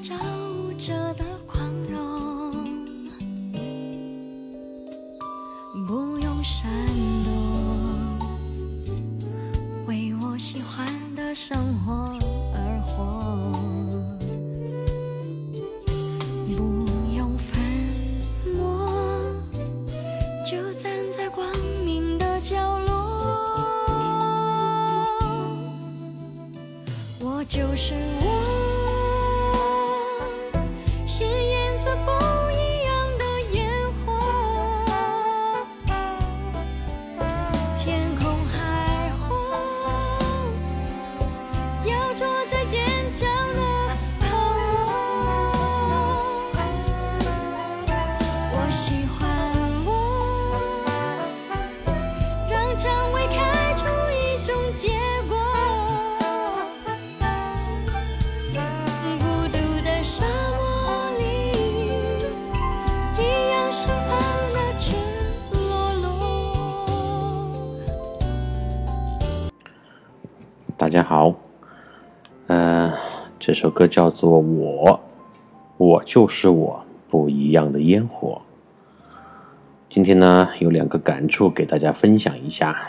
照着的这首歌叫做《我》，我就是我，不一样的烟火。今天呢，有两个感触给大家分享一下，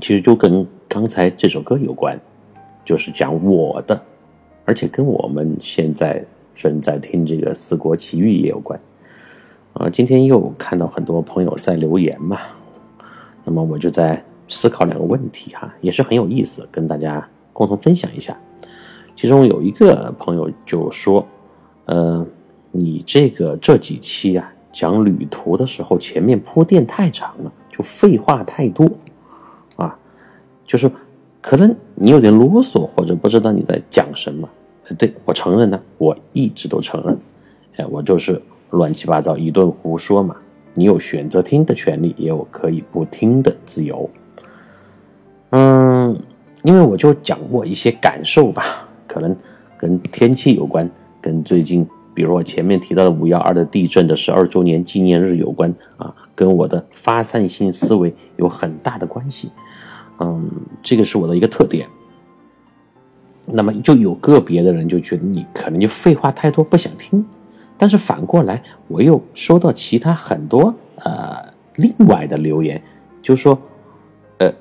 其实就跟刚才这首歌有关，就是讲我的，而且跟我们现在正在听这个《四国奇遇》也有关。啊、今天又看到很多朋友在留言嘛，那么我就在思考两个问题哈，也是很有意思，跟大家共同分享一下。其中有一个朋友就说：“呃，你这个这几期啊讲旅途的时候，前面铺垫太长了，就废话太多啊，就是可能你有点啰嗦，或者不知道你在讲什么。对我承认呢，我一直都承认，哎，我就是乱七八糟一顿胡说嘛。你有选择听的权利，也有可以不听的自由。嗯，因为我就讲过一些感受吧，可能跟天气有关，跟最近，比如我前面提到的五幺二的地震的十二周年纪念日有关啊，跟我的发散性思维有很大的关系。嗯，这个是我的一个特点。那么就有个别的人就觉得你可能就废话太多，不想听。但是反过来，我又收到其他很多呃另外的留言，就说，呃，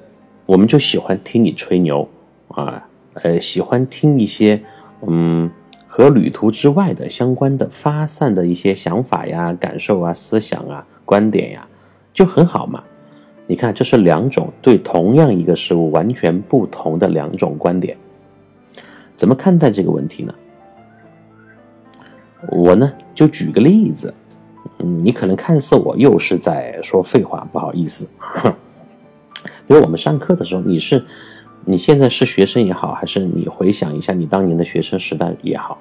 我们就喜欢听你吹牛啊，呃喜欢听一些嗯和旅途之外的相关的发散的一些想法呀、感受啊、思想啊、观点呀，就很好嘛。你看，这是两种对同样一个事物完全不同的两种观点，怎么看待这个问题呢？我呢，就举个例子，嗯，你可能看似我又是在说废话，不好意思。比如我们上课的时候，你是你现在是学生也好，还是你回想一下你当年的学生时代也好，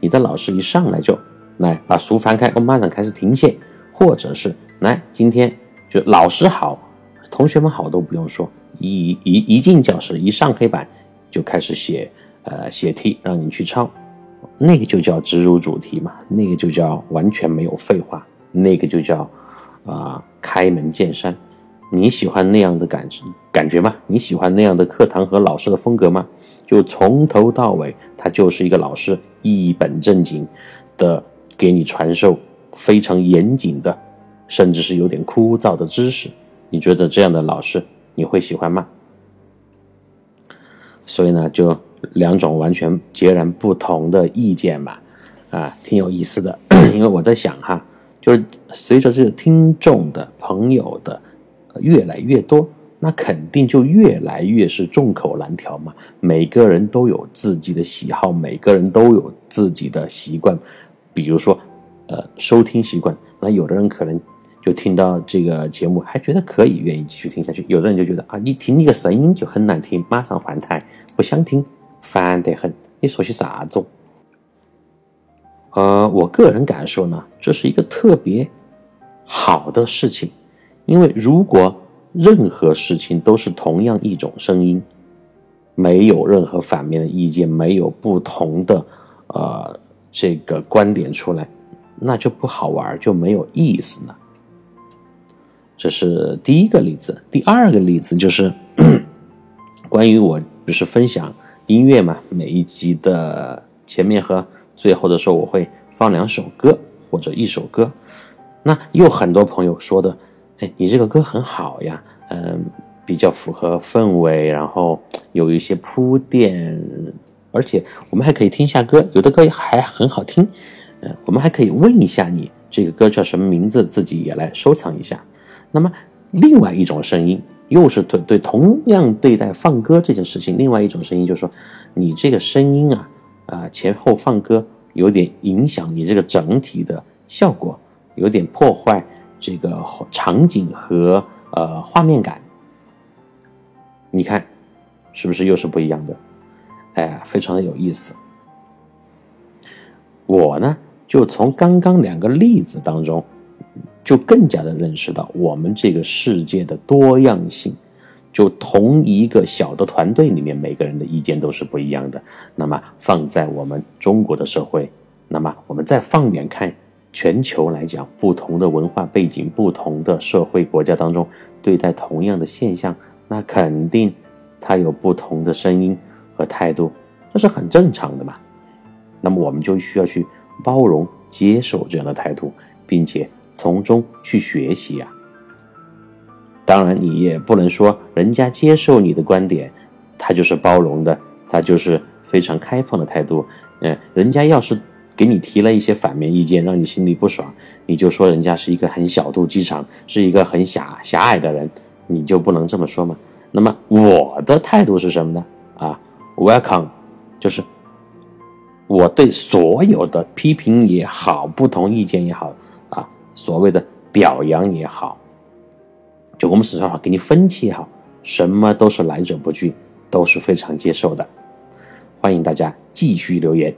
你的老师一上来就来把书翻开，我马上开始听写，或者是来今天就老师好，同学们好都不用说，一一一进教室一上黑板就开始写呃写题，让你去抄。那个就叫直入主题嘛，那个就叫完全没有废话，那个就叫啊、开门见山。你喜欢那样的感感觉吗？你喜欢那样的课堂和老师的风格吗？就从头到尾，他就是一个老师一本正经的给你传授非常严谨的，甚至是有点枯燥的知识。你觉得这样的老师你会喜欢吗？所以呢，就两种完全截然不同的意见吧，啊，挺有意思的。因为我在想哈，就是随着这个听众的朋友的越来越多，那肯定就越来越是众口难调嘛。每个人都有自己的喜好，每个人都有自己的习惯，比如说呃收听习惯。那有的人可能就听到这个节目还觉得可以，愿意继续听下去；有的人就觉得啊，你听你个声音就很难听，马上换台，不想听，烦得很。你说些啥子？呃，我个人感受呢，这是一个特别好的事情，因为如果任何事情都是同样一种声音，没有任何反面的意见，没有不同的呃这个观点出来，那就不好玩，就没有意思了。这是第一个例子。第二个例子就是 关于我就是分享音乐嘛，每一集的前面和最后的时候，我会放两首歌或者一首歌。那有很多朋友说的，哎，你这个歌很好呀，嗯，比较符合氛围，然后有一些铺垫，而且我们还可以听一下歌，有的歌还很好听，嗯，我们还可以问一下你这个歌叫什么名字，自己也来收藏一下。那么，另外一种声音，又是对对同样对待放歌这件事情，另外一种声音就是说，你这个声音啊啊前后放歌有点影响你这个整体的效果，有点破坏这个场景和呃画面感。你看，是不是又是不一样的？哎，非常的有意思。我呢，就从刚刚两个例子当中。就更加的认识到我们这个世界的多样性，就同一个小的团队里面，每个人的意见都是不一样的。那么放在我们中国的社会，那么我们再放远看全球来讲，不同的文化背景、不同的社会国家当中，对待同样的现象，那肯定它有不同的声音和态度，这是很正常的嘛。那么我们就需要去包容、接受这样的态度，并且。从中去学习呀。当然，你也不能说人家接受你的观点，他就是包容的，他就是非常开放的态度。嗯，人家要是给你提了一些反面意见，让你心里不爽，你就说人家是一个很小肚鸡肠，是一个很狭狭隘的人，你就不能这么说吗？那么我的态度是什么呢？啊，Welcome，就是我对所有的批评也好，不同意见也好。啊所谓的表扬也好，就我们四川话给你分析也好，什么都是来者不拒，都是非常接受的。欢迎大家继续留言。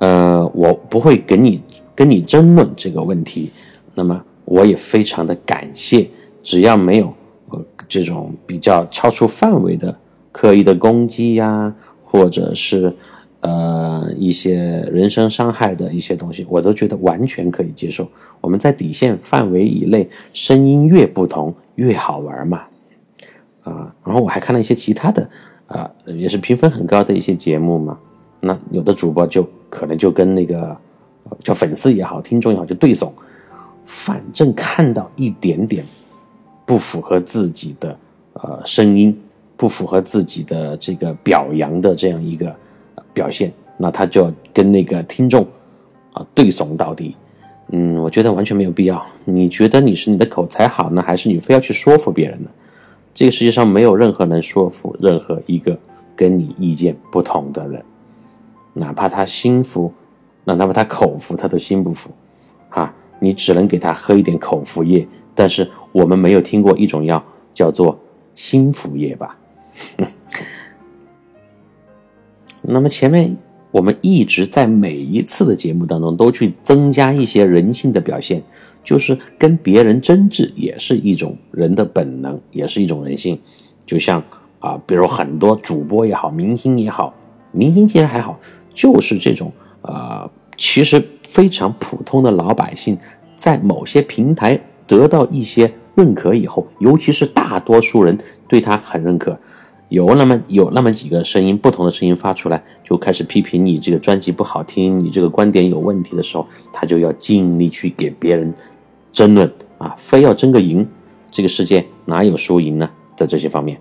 呃，我不会跟你跟你争论这个问题，那么我也非常的感谢，只要没有呃这种比较超出范围的刻意的攻击呀，或者是。呃，一些人身伤害的一些东西，我都觉得完全可以接受。我们在底线范围以内，声音越不同越好玩嘛。啊，然后我还看了一些其他的，啊，也是评分很高的一些节目嘛。那有的主播就可能就跟那个叫粉丝也好，听众也好，就对怂，反正看到一点点不符合自己的呃声音，不符合自己的这个表扬的这样一个。表现，那他就要跟那个听众啊对怂到底。嗯，我觉得完全没有必要。你觉得你是你的口才好呢，还是你非要去说服别人呢？这个世界上没有任何能说服任何一个跟你意见不同的人，哪怕他心服，那哪怕他口服，他都心不服。啊，你只能给他喝一点口服液，但是我们没有听过一种药叫做心服液吧？那么前面我们一直在每一次的节目当中都去增加一些人性的表现，就是跟别人争执也是一种人的本能，也是一种人性。就像啊，比如很多主播也好，明星也好，明星其实还好，就是这种呃，其实非常普通的老百姓，在某些平台得到一些认可以后，尤其是大多数人对他很认可。有那么有那么几个声音，不同的声音发出来，就开始批评你这个专辑不好听，你这个观点有问题的时候，他就要尽力去给别人争论啊，非要争个赢。这个世界哪有输赢呢？在这些方面，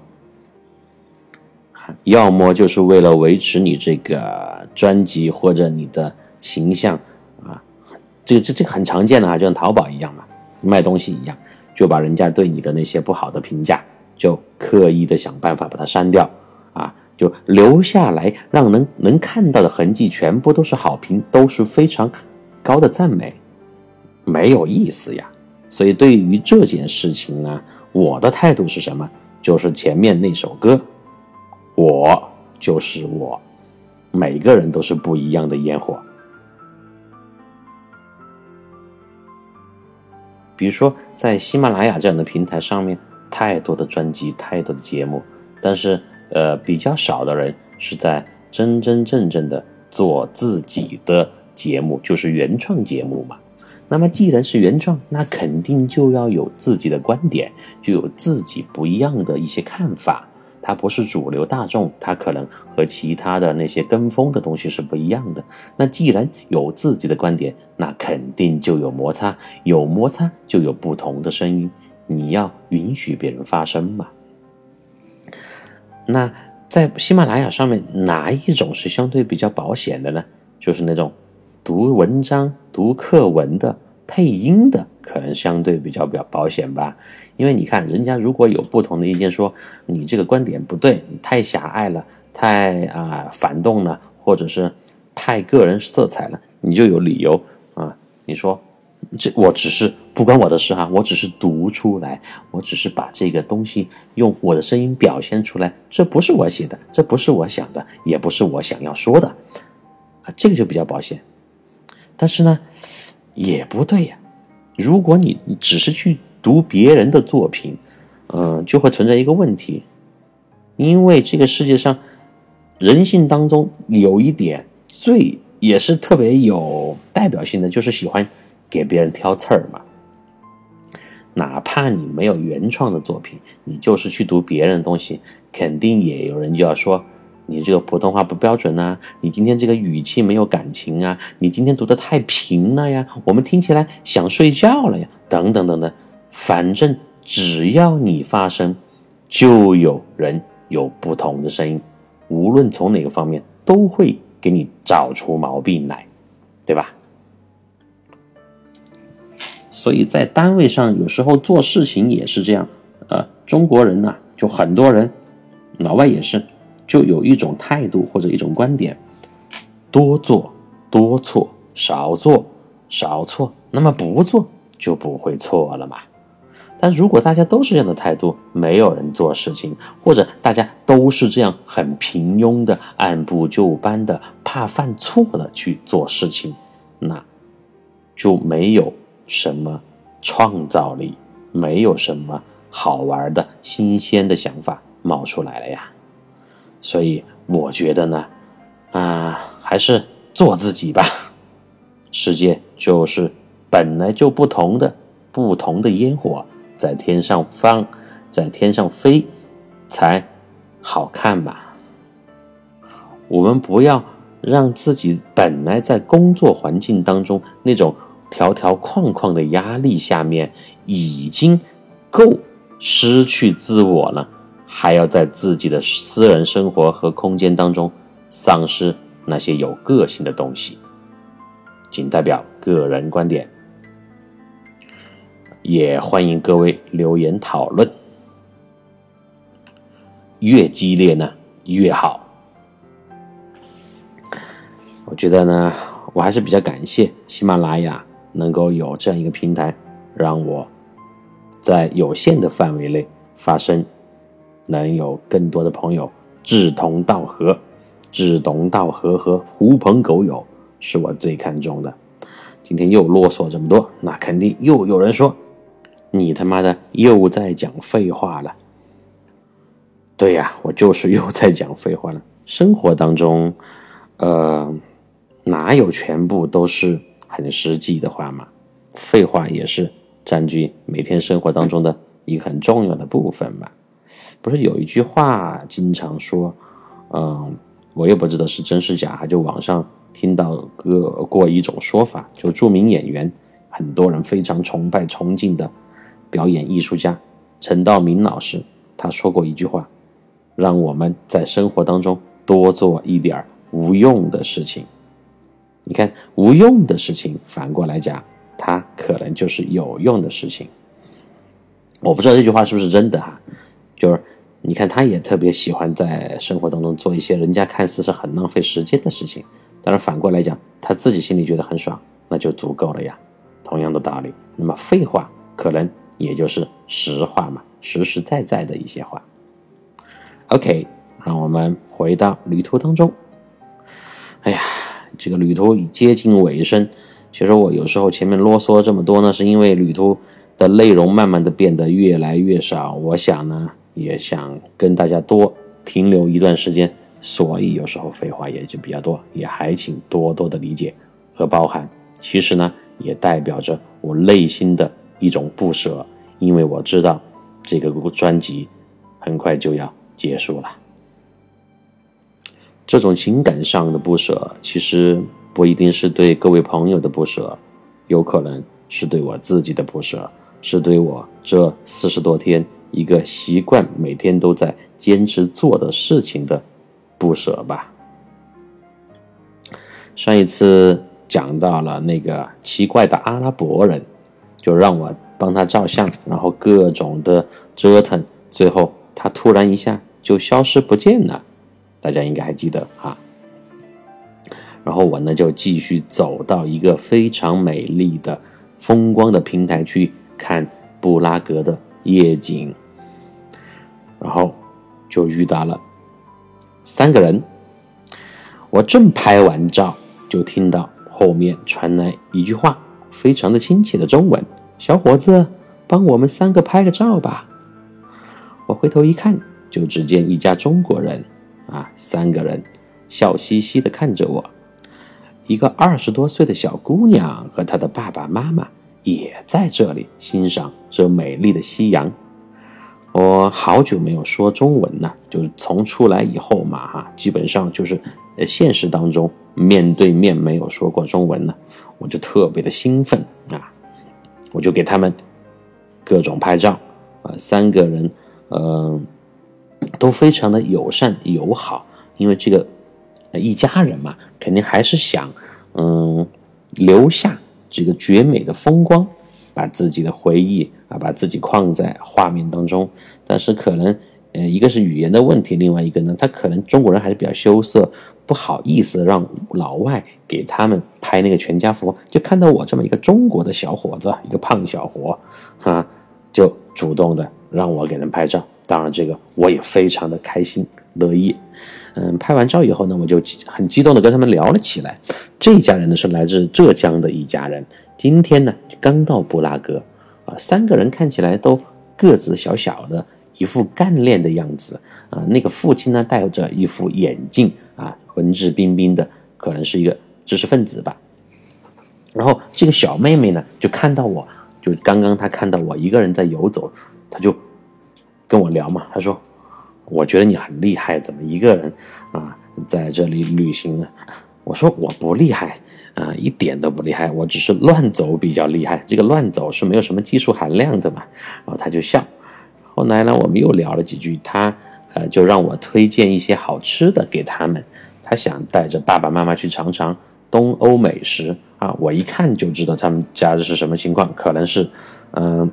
要么就是为了维持你这个专辑或者你的形象啊，这这这很常见的啊，就像淘宝一样嘛，卖东西一样，就把人家对你的那些不好的评价。就刻意的想办法把它删掉，啊，就留下来让人能看到的痕迹全部都是好评，都是非常高的赞美，没有意思呀。所以对于这件事情呢，我的态度是什么？就是前面那首歌，我就是我，每个人都是不一样的烟火。比如说在喜马拉雅这样的平台上面。太多的专辑，太多的节目，但是呃，比较少的人是在真真正正的做自己的节目，就是原创节目嘛。那么既然是原创，那肯定就要有自己的观点，就有自己不一样的一些看法。它不是主流大众，它可能和其他的那些跟风的东西是不一样的。那既然有自己的观点，那肯定就有摩擦，有摩擦就有不同的声音。你要允许别人发声嘛？那在喜马拉雅上面，哪一种是相对比较保险的呢？就是那种读文章、读课文的配音的，可能相对比较比较保险吧。因为你看，人家如果有不同的意见，说你这个观点不对，你太狭隘了，太啊反动了，或者是太个人色彩了，你就有理由啊，你说。这我只是不关我的事哈，我只是读出来，我只是把这个东西用我的声音表现出来，这不是我写的，这不是我想的，也不是我想要说的，啊，这个就比较保险。但是呢，也不对呀，如果你只是去读别人的作品，嗯，就会存在一个问题，因为这个世界上人性当中有一点最也是特别有代表性的，就是喜欢。给别人挑刺儿嘛，哪怕你没有原创的作品，你就是去读别人的东西，肯定也有人就要说你这个普通话不标准呐，你今天这个语气没有感情啊，你今天读的太平了呀，我们听起来想睡觉了呀，等等等等，反正只要你发声，就有人有不同的声音，无论从哪个方面，都会给你找出毛病来，对吧？所以在单位上，有时候做事情也是这样。呃，中国人呐，就很多人，老外也是，就有一种态度或者一种观点：多做多错，少做少错，那么不做就不会错了嘛。但如果大家都是这样的态度，没有人做事情，或者大家都是这样很平庸的、按部就班的、怕犯错的去做事情，那就没有。什么创造力？没有什么好玩的新鲜的想法冒出来了呀。所以我觉得呢，啊，还是做自己吧。世界就是本来就不同的，不同的烟火在天上放，在天上飞，才好看吧。我们不要让自己本来在工作环境当中那种。条条框框的压力下面，已经够失去自我了，还要在自己的私人生活和空间当中丧失那些有个性的东西。仅代表个人观点，也欢迎各位留言讨论，越激烈呢越好。我觉得呢，我还是比较感谢喜马拉雅。能够有这样一个平台，让我在有限的范围内发声，能有更多的朋友志同道合，志同道合和狐朋狗友是我最看重的。今天又啰嗦这么多，那肯定又有人说你他妈的又在讲废话了。对呀，我就是又在讲废话了。生活当中，呃，哪有全部都是？很实际的话嘛，废话也是占据每天生活当中的一个很重要的部分嘛。不是有一句话经常说，嗯，我也不知道是真是假，就网上听到过过一种说法，就著名演员，很多人非常崇拜崇敬的表演艺术家陈道明老师，他说过一句话，让我们在生活当中多做一点无用的事情。你看，无用的事情反过来讲，它可能就是有用的事情。我不知道这句话是不是真的哈，就是你看，他也特别喜欢在生活当中做一些人家看似是很浪费时间的事情，但是反过来讲，他自己心里觉得很爽，那就足够了呀。同样的道理，那么废话可能也就是实话嘛，实实在在的一些话。OK，让我们回到旅途当中。哎呀。这个旅途已接近尾声，其实我有时候前面啰嗦这么多呢，是因为旅途的内容慢慢的变得越来越少。我想呢，也想跟大家多停留一段时间，所以有时候废话也就比较多，也还请多多的理解和包涵。其实呢，也代表着我内心的一种不舍，因为我知道这个专辑很快就要结束了。这种情感上的不舍，其实不一定是对各位朋友的不舍，有可能是对我自己的不舍，是对我这四十多天一个习惯每天都在坚持做的事情的不舍吧。上一次讲到了那个奇怪的阿拉伯人，就让我帮他照相，然后各种的折腾，最后他突然一下就消失不见了。大家应该还记得哈，然后我呢就继续走到一个非常美丽的风光的平台去看布拉格的夜景，然后就遇到了三个人。我正拍完照，就听到后面传来一句话，非常的亲切的中文：“小伙子，帮我们三个拍个照吧。”我回头一看，就只见一家中国人。啊，三个人笑嘻嘻的看着我，一个二十多岁的小姑娘和她的爸爸妈妈也在这里欣赏这美丽的夕阳。我好久没有说中文了，就是从出来以后嘛，哈，基本上就是呃现实当中面对面没有说过中文了，我就特别的兴奋啊，我就给他们各种拍照啊，三个人，嗯。都非常的友善友好，因为这个一家人嘛，肯定还是想嗯留下这个绝美的风光，把自己的回忆啊，把自己框在画面当中。但是可能呃一个是语言的问题，另外一个呢，他可能中国人还是比较羞涩，不好意思让老外给他们拍那个全家福，就看到我这么一个中国的小伙子，一个胖小伙，哈，就主动的让我给人拍照。当然，这个我也非常的开心乐意。嗯，拍完照以后呢，我就很激动的跟他们聊了起来。这一家人呢是来自浙江的一家人，今天呢刚到布拉格，三个人看起来都个子小小的，一副干练的样子。啊，那个父亲呢戴着一副眼镜，啊，文质彬彬的，可能是一个知识分子吧。然后这个小妹妹呢就看到我，就刚刚她看到我一个人在游走，她就。跟我聊嘛，她说：“我觉得你很厉害，怎么一个人啊在这里旅行呢？”我说：“我不厉害啊，一点都不厉害，我只是乱走比较厉害。这个乱走是没有什么技术含量的嘛。”然后他就笑。后来呢，我们又聊了几句，他呃就让我推荐一些好吃的给他们，他想带着爸爸妈妈去尝尝东欧美食啊。我一看就知道他们家的是什么情况，可能是嗯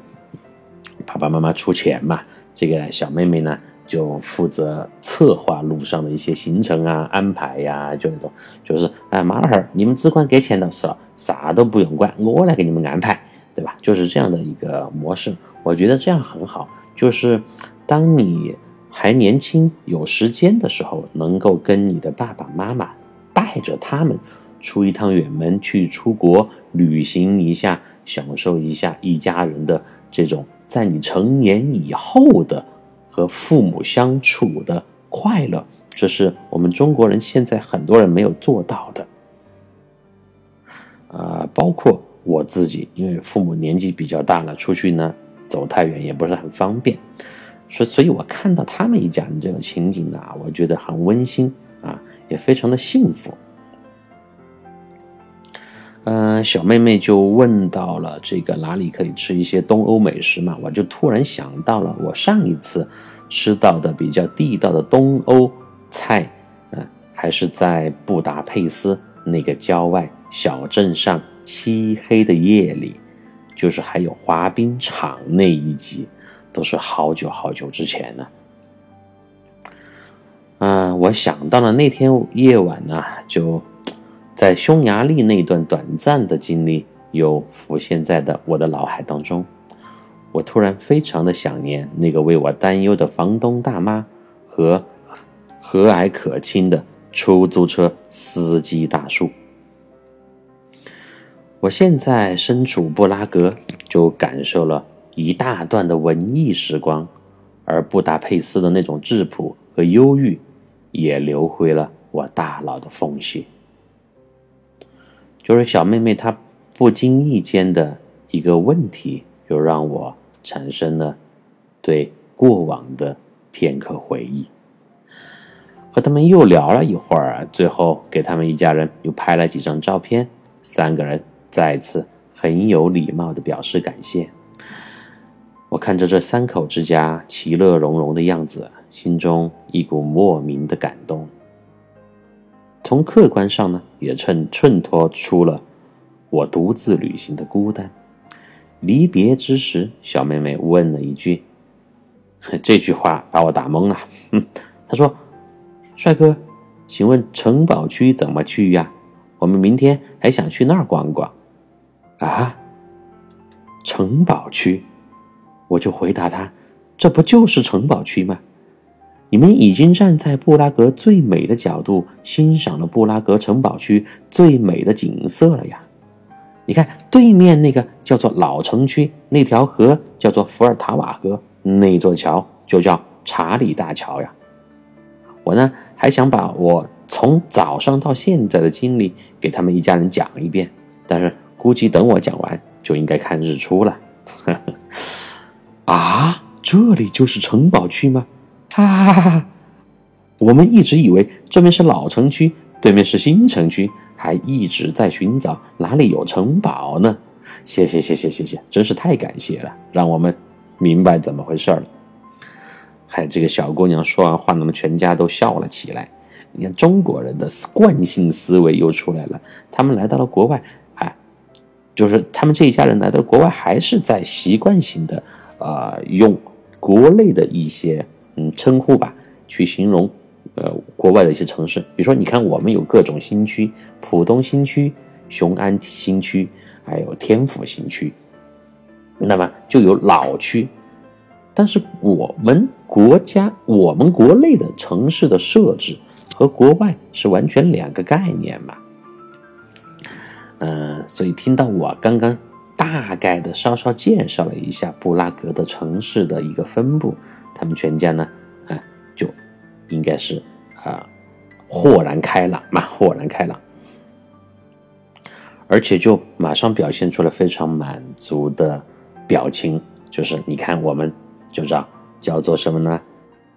爸爸妈妈出钱嘛。这个小妹妹呢，就负责策划路上的一些行程啊、安排呀，就那种，就是哎，马老汉儿，你们只管给钱就是了，啥都不用管，我来给你们安排，对吧？就是这样的一个模式，我觉得这样很好。就是当你还年轻、有时间的时候，能够跟你的爸爸妈妈带着他们出一趟远门，去出国旅行一下，享受一下一家人的这种。在你成年以后的和父母相处的快乐，这是我们中国人现在很多人没有做到的。啊，包括我自己，因为父母年纪比较大了，出去呢走太远也不是很方便，所，所以我看到他们一家人这个情景呢，我觉得很温馨啊，也非常的幸福。嗯，小妹妹就问到了这个哪里可以吃一些东欧美食嘛？我就突然想到了我上一次吃到的比较地道的东欧菜，嗯，还是在布达佩斯那个郊外小镇上漆黑的夜里，就是还有滑冰场那一集，都是好久好久之前了。嗯，我想到了那天夜晚呢，就。在匈牙利那段短暂的经历又浮现在的我的脑海当中，我突然非常的想念那个为我担忧的房东大妈和和蔼可亲的出租车司机大叔。我现在身处布拉格，就感受了一大段的文艺时光，而布达佩斯的那种质朴和忧郁，也流回了我大脑的缝隙。就是小妹妹她不经意间的一个问题，又让我产生了对过往的片刻回忆。和他们又聊了一会儿，最后给他们一家人又拍了几张照片，三个人再次很有礼貌的表示感谢。我看着这三口之家其乐融融的样子，心中一股莫名的感动。从客观上呢，也衬衬托出了我独自旅行的孤单。离别之时，小妹妹问了一句：“ 这句话把我打懵了。”她说。帅哥，请问城堡区怎么去呀？我们明天还想去那儿逛逛。啊，城堡区，我就回答他：“这不就是城堡区吗？你们已经站在布拉格最美的角度欣赏了布拉格城堡区最美的景色了呀！你看对面那个叫做老城区，那条河叫做伏尔塔瓦河，那座桥就叫查理大桥呀。我呢？”还想把我从早上到现在的经历给他们一家人讲一遍，但是估计等我讲完就应该看日出了。啊，这里就是城堡区吗？哈哈哈哈！我们一直以为这边是老城区，对面是新城区，还一直在寻找哪里有城堡呢。谢谢谢谢谢谢，真是太感谢了，让我们明白怎么回事了。嗨，这个小姑娘说完话，那么全家都笑了起来。你看中国人的惯性思维又出来了。他们来到了国外，哎，就是他们这一家人来到国外，还是在习惯性的呃用国内的一些嗯称呼吧，去形容呃国外的一些城市。比如说，你看我们有各种新区，浦东新区、雄安新区，还有天府新区，那么就有老区。但是我们国家、我们国内的城市的设置和国外是完全两个概念嘛？嗯，所以听到我刚刚大概的稍稍介绍了一下布拉格的城市的一个分布，他们全家呢，啊，就应该是啊，豁然开朗嘛，豁然开朗，而且就马上表现出了非常满足的表情，就是你看我们。就这样叫做什么呢？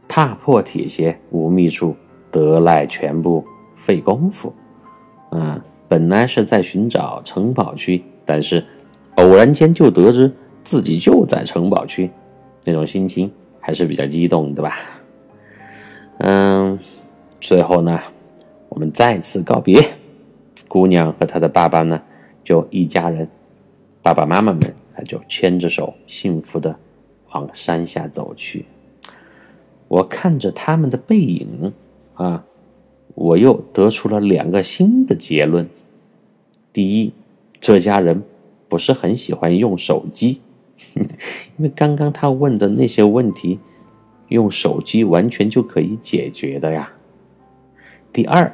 踏破铁鞋无觅处，得来全不费工夫。啊，本来是在寻找城堡区，但是偶然间就得知自己就在城堡区，那种心情还是比较激动，对吧？嗯，最后呢，我们再次告别姑娘和她的爸爸呢，就一家人，爸爸妈妈们，他就牵着手，幸福的。往山下走去，我看着他们的背影，啊，我又得出了两个新的结论：第一，这家人不是很喜欢用手机，因为刚刚他问的那些问题，用手机完全就可以解决的呀；第二，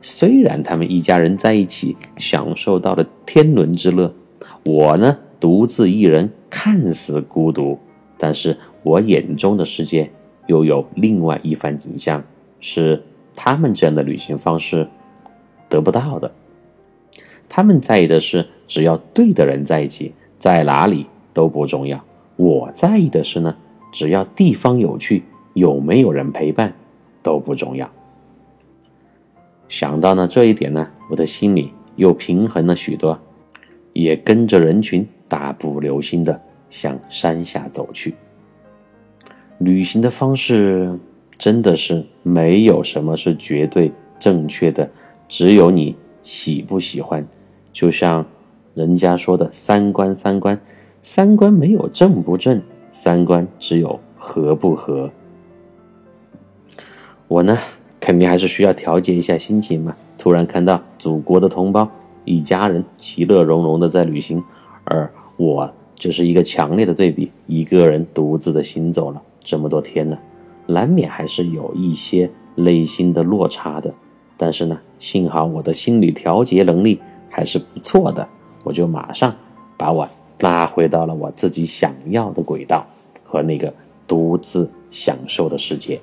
虽然他们一家人在一起享受到了天伦之乐，我呢，独自一人，看似孤独。但是我眼中的世界又有另外一番景象，是他们这样的旅行方式得不到的。他们在意的是，只要对的人在一起，在哪里都不重要。我在意的是呢，只要地方有趣，有没有人陪伴都不重要。想到呢这一点呢，我的心里又平衡了许多，也跟着人群大步流星的。向山下走去。旅行的方式真的是没有什么是绝对正确的，只有你喜不喜欢。就像人家说的“三观，三观，三观没有正不正，三观只有合不合。”我呢，肯定还是需要调节一下心情嘛。突然看到祖国的同胞一家人其乐融融的在旅行，而我。这是一个强烈的对比，一个人独自的行走了这么多天呢，难免还是有一些内心的落差的。但是呢，幸好我的心理调节能力还是不错的，我就马上把我拉回到了我自己想要的轨道和那个独自享受的世界。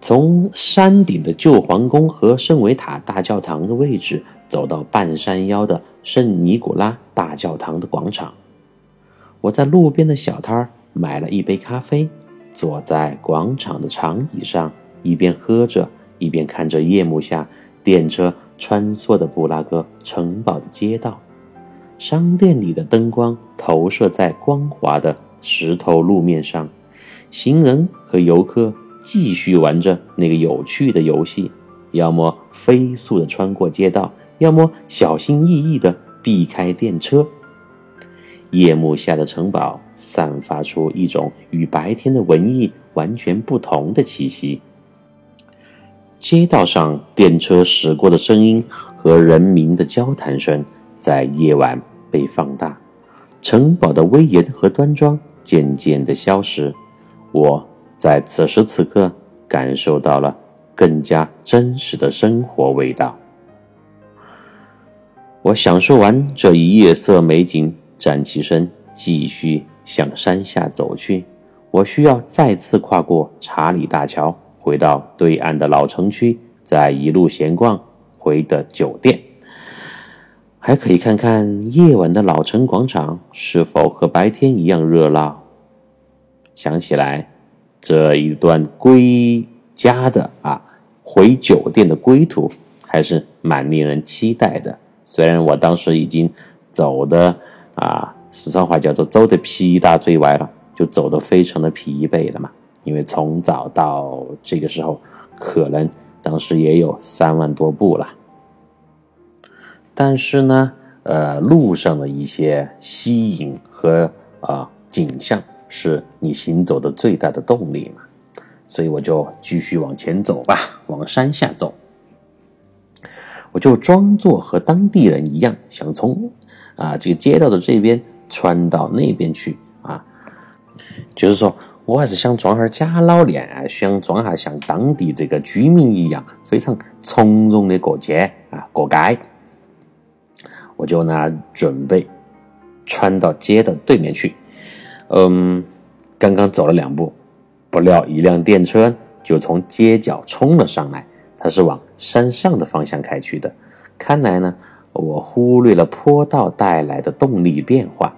从山顶的旧皇宫和圣维塔大教堂的位置走到半山腰的圣尼古拉大教堂的广场。我在路边的小摊儿买了一杯咖啡，坐在广场的长椅上，一边喝着，一边看着夜幕下电车穿梭的布拉格城堡的街道。商店里的灯光投射在光滑的石头路面上，行人和游客继续玩着那个有趣的游戏，要么飞速地穿过街道，要么小心翼翼地避开电车。夜幕下的城堡散发出一种与白天的文艺完全不同的气息。街道上电车驶过的声音和人民的交谈声。在夜晚被放大，城堡的威严和端庄渐渐的消失。我在此时此刻感受到了更加真实的生活味道。我享受完这一夜色美景，站起身，继续向山下走去。我需要再次跨过查理大桥，回到对岸的老城区，再一路闲逛回的酒店。还可以看看夜晚的老城广场是否和白天一样热闹。想起来，这一段归家的啊，回酒店的归途还是蛮令人期待的。虽然我当时已经走的啊，四川话叫做走的皮大嘴歪了，就走的非常的疲惫了嘛。因为从早到这个时候，可能当时也有三万多步了。但是呢，呃，路上的一些吸引和啊景象是你行走的最大的动力嘛，所以我就继续往前走吧，往山下走。我就装作和当地人一样，想从啊这个街道的这边穿到那边去啊，就是说我还是想装下假老练，想装下像当地这个居民一样，非常从容的过街啊，过街。我就呢准备穿到街的对面去，嗯，刚刚走了两步，不料一辆电车就从街角冲了上来，它是往山上的方向开去的。看来呢，我忽略了坡道带来的动力变化，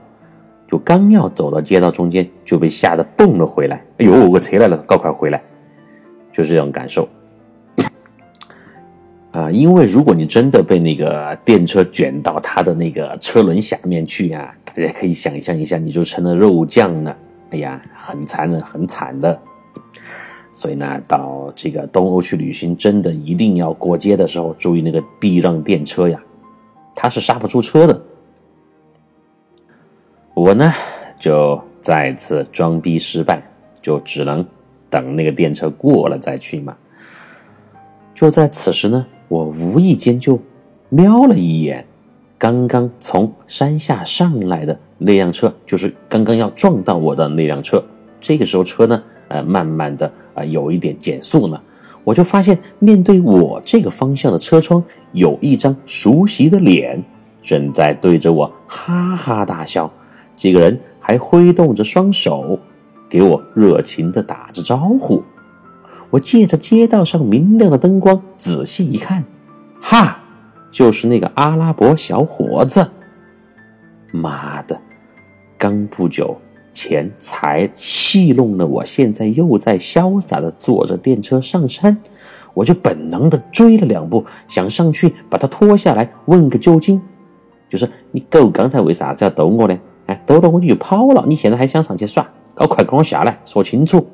就刚要走到街道中间，就被吓得蹦了回来。哎呦，我车来了，搞快回来！就是这种感受。啊，因为如果你真的被那个电车卷到它的那个车轮下面去呀，大家可以想象一下，你就成了肉酱了。哎呀，很残忍，很惨的。所以呢，到这个东欧去旅行，真的一定要过街的时候注意那个避让电车呀，它是刹不住车的。我呢，就再次装逼失败，就只能等那个电车过了再去嘛。就在此时呢。我无意间就瞄了一眼，刚刚从山下上来的那辆车，就是刚刚要撞到我的那辆车。这个时候车呢，呃，慢慢的啊，有一点减速呢。我就发现面对我这个方向的车窗，有一张熟悉的脸，正在对着我哈哈大笑。这个人还挥动着双手，给我热情的打着招呼。我借着街道上明亮的灯光仔细一看，哈，就是那个阿拉伯小伙子。妈的，刚不久前才戏弄了我，现在又在潇洒的坐着电车上山，我就本能的追了两步，想上去把他拖下来问个究竟。就是你狗刚才为啥子要逗我呢？哎，逗了我就跑了，你现在还想上去耍？搞快跟我下来说清楚！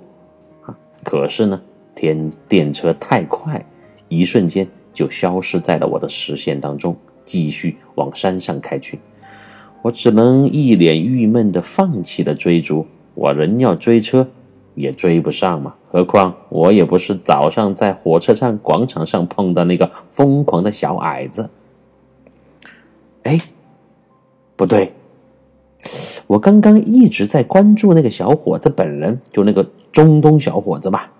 可是呢？天电车太快，一瞬间就消失在了我的视线当中，继续往山上开去。我只能一脸郁闷地放弃了追逐。我人要追车，也追不上嘛。何况我也不是早上在火车站广场上碰到那个疯狂的小矮子。哎，不对，我刚刚一直在关注那个小伙子本人，就那个中东小伙子吧。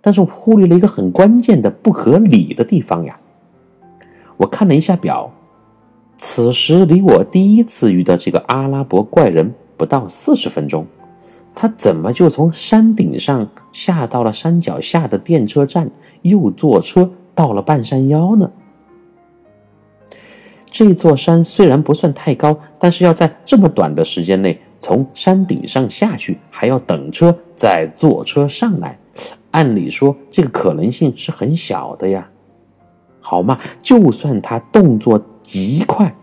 但是我忽略了一个很关键的不合理的地方呀！我看了一下表，此时离我第一次遇到这个阿拉伯怪人不到四十分钟，他怎么就从山顶上下到了山脚下的电车站，又坐车到了半山腰呢？这座山虽然不算太高，但是要在这么短的时间内从山顶上下去，还要等车再坐车上来，按理说这个可能性是很小的呀。好嘛，就算他动作极快，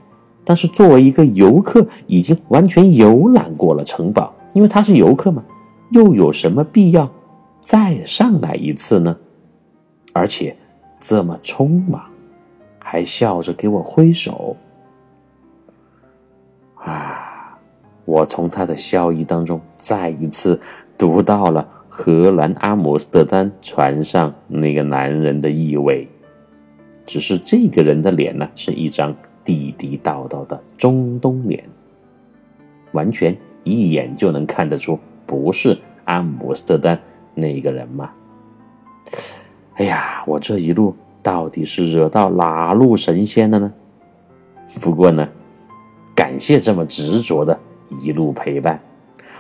但是作为一个游客，已经完全游览过了城堡，因为他是游客嘛，又有什么必要再上来一次呢？而且这么匆忙。还笑着给我挥手，啊！我从他的笑意当中再一次读到了荷兰阿姆斯特丹船上那个男人的意味。只是这个人的脸呢，是一张地地道道的中东脸，完全一眼就能看得出不是阿姆斯特丹那个人嘛。哎呀，我这一路。到底是惹到哪路神仙了呢？不过呢，感谢这么执着的一路陪伴。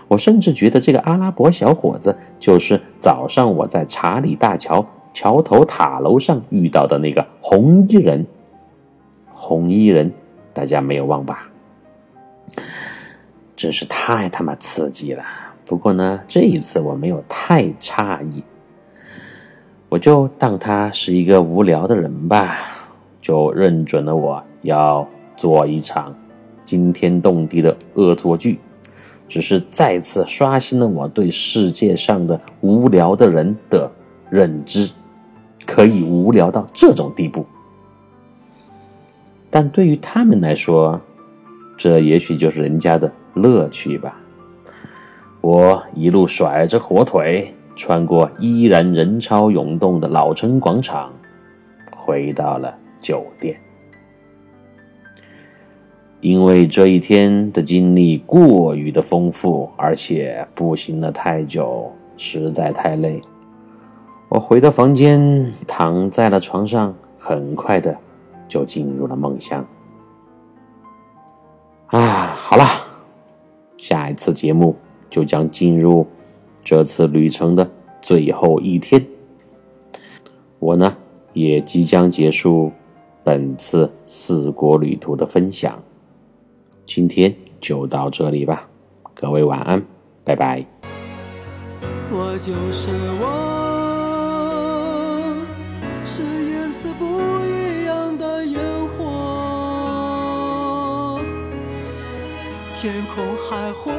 我甚至觉得这个阿拉伯小伙子就是早上我在查理大桥桥头塔楼上遇到的那个红衣人。红衣人，大家没有忘吧？真是太他妈刺激了。不过呢，这一次我没有太诧异。我就当他是一个无聊的人吧，就认准了我要做一场惊天动地的恶作剧，只是再次刷新了我对世界上的无聊的人的认知，可以无聊到这种地步。但对于他们来说，这也许就是人家的乐趣吧。我一路甩着火腿。穿过依然人潮涌动的老城广场，回到了酒店。因为这一天的经历过于的丰富，而且步行了太久，实在太累。我回到房间，躺在了床上，很快的就进入了梦乡。啊，好了，下一次节目就将进入。这次旅程的最后一天，我呢也即将结束本次四国旅途的分享。今天就到这里吧，各位晚安，拜拜。我就是我，是颜色不一样的烟火，天空海阔。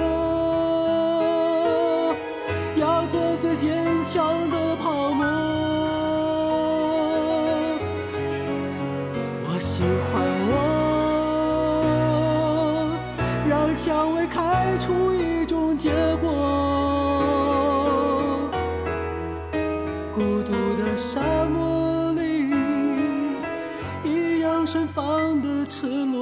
要做最坚强的 to look.